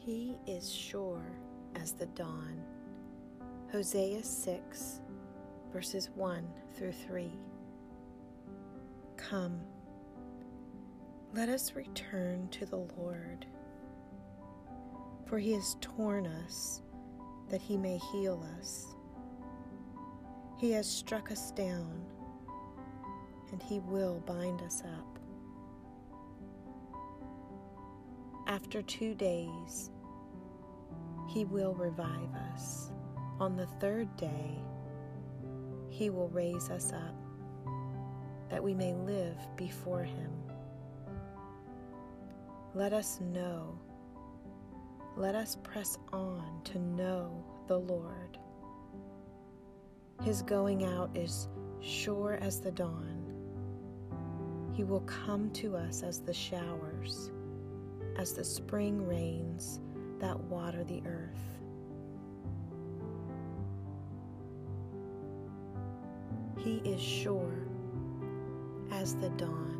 He is sure as the dawn. Hosea 6, verses 1 through 3. Come, let us return to the Lord, for he has torn us that he may heal us. He has struck us down, and he will bind us up. After two days, he will revive us. On the third day, he will raise us up, that we may live before him. Let us know, let us press on to know the Lord. His going out is sure as the dawn. He will come to us as the showers as the spring rains that water the earth. He is sure as the dawn.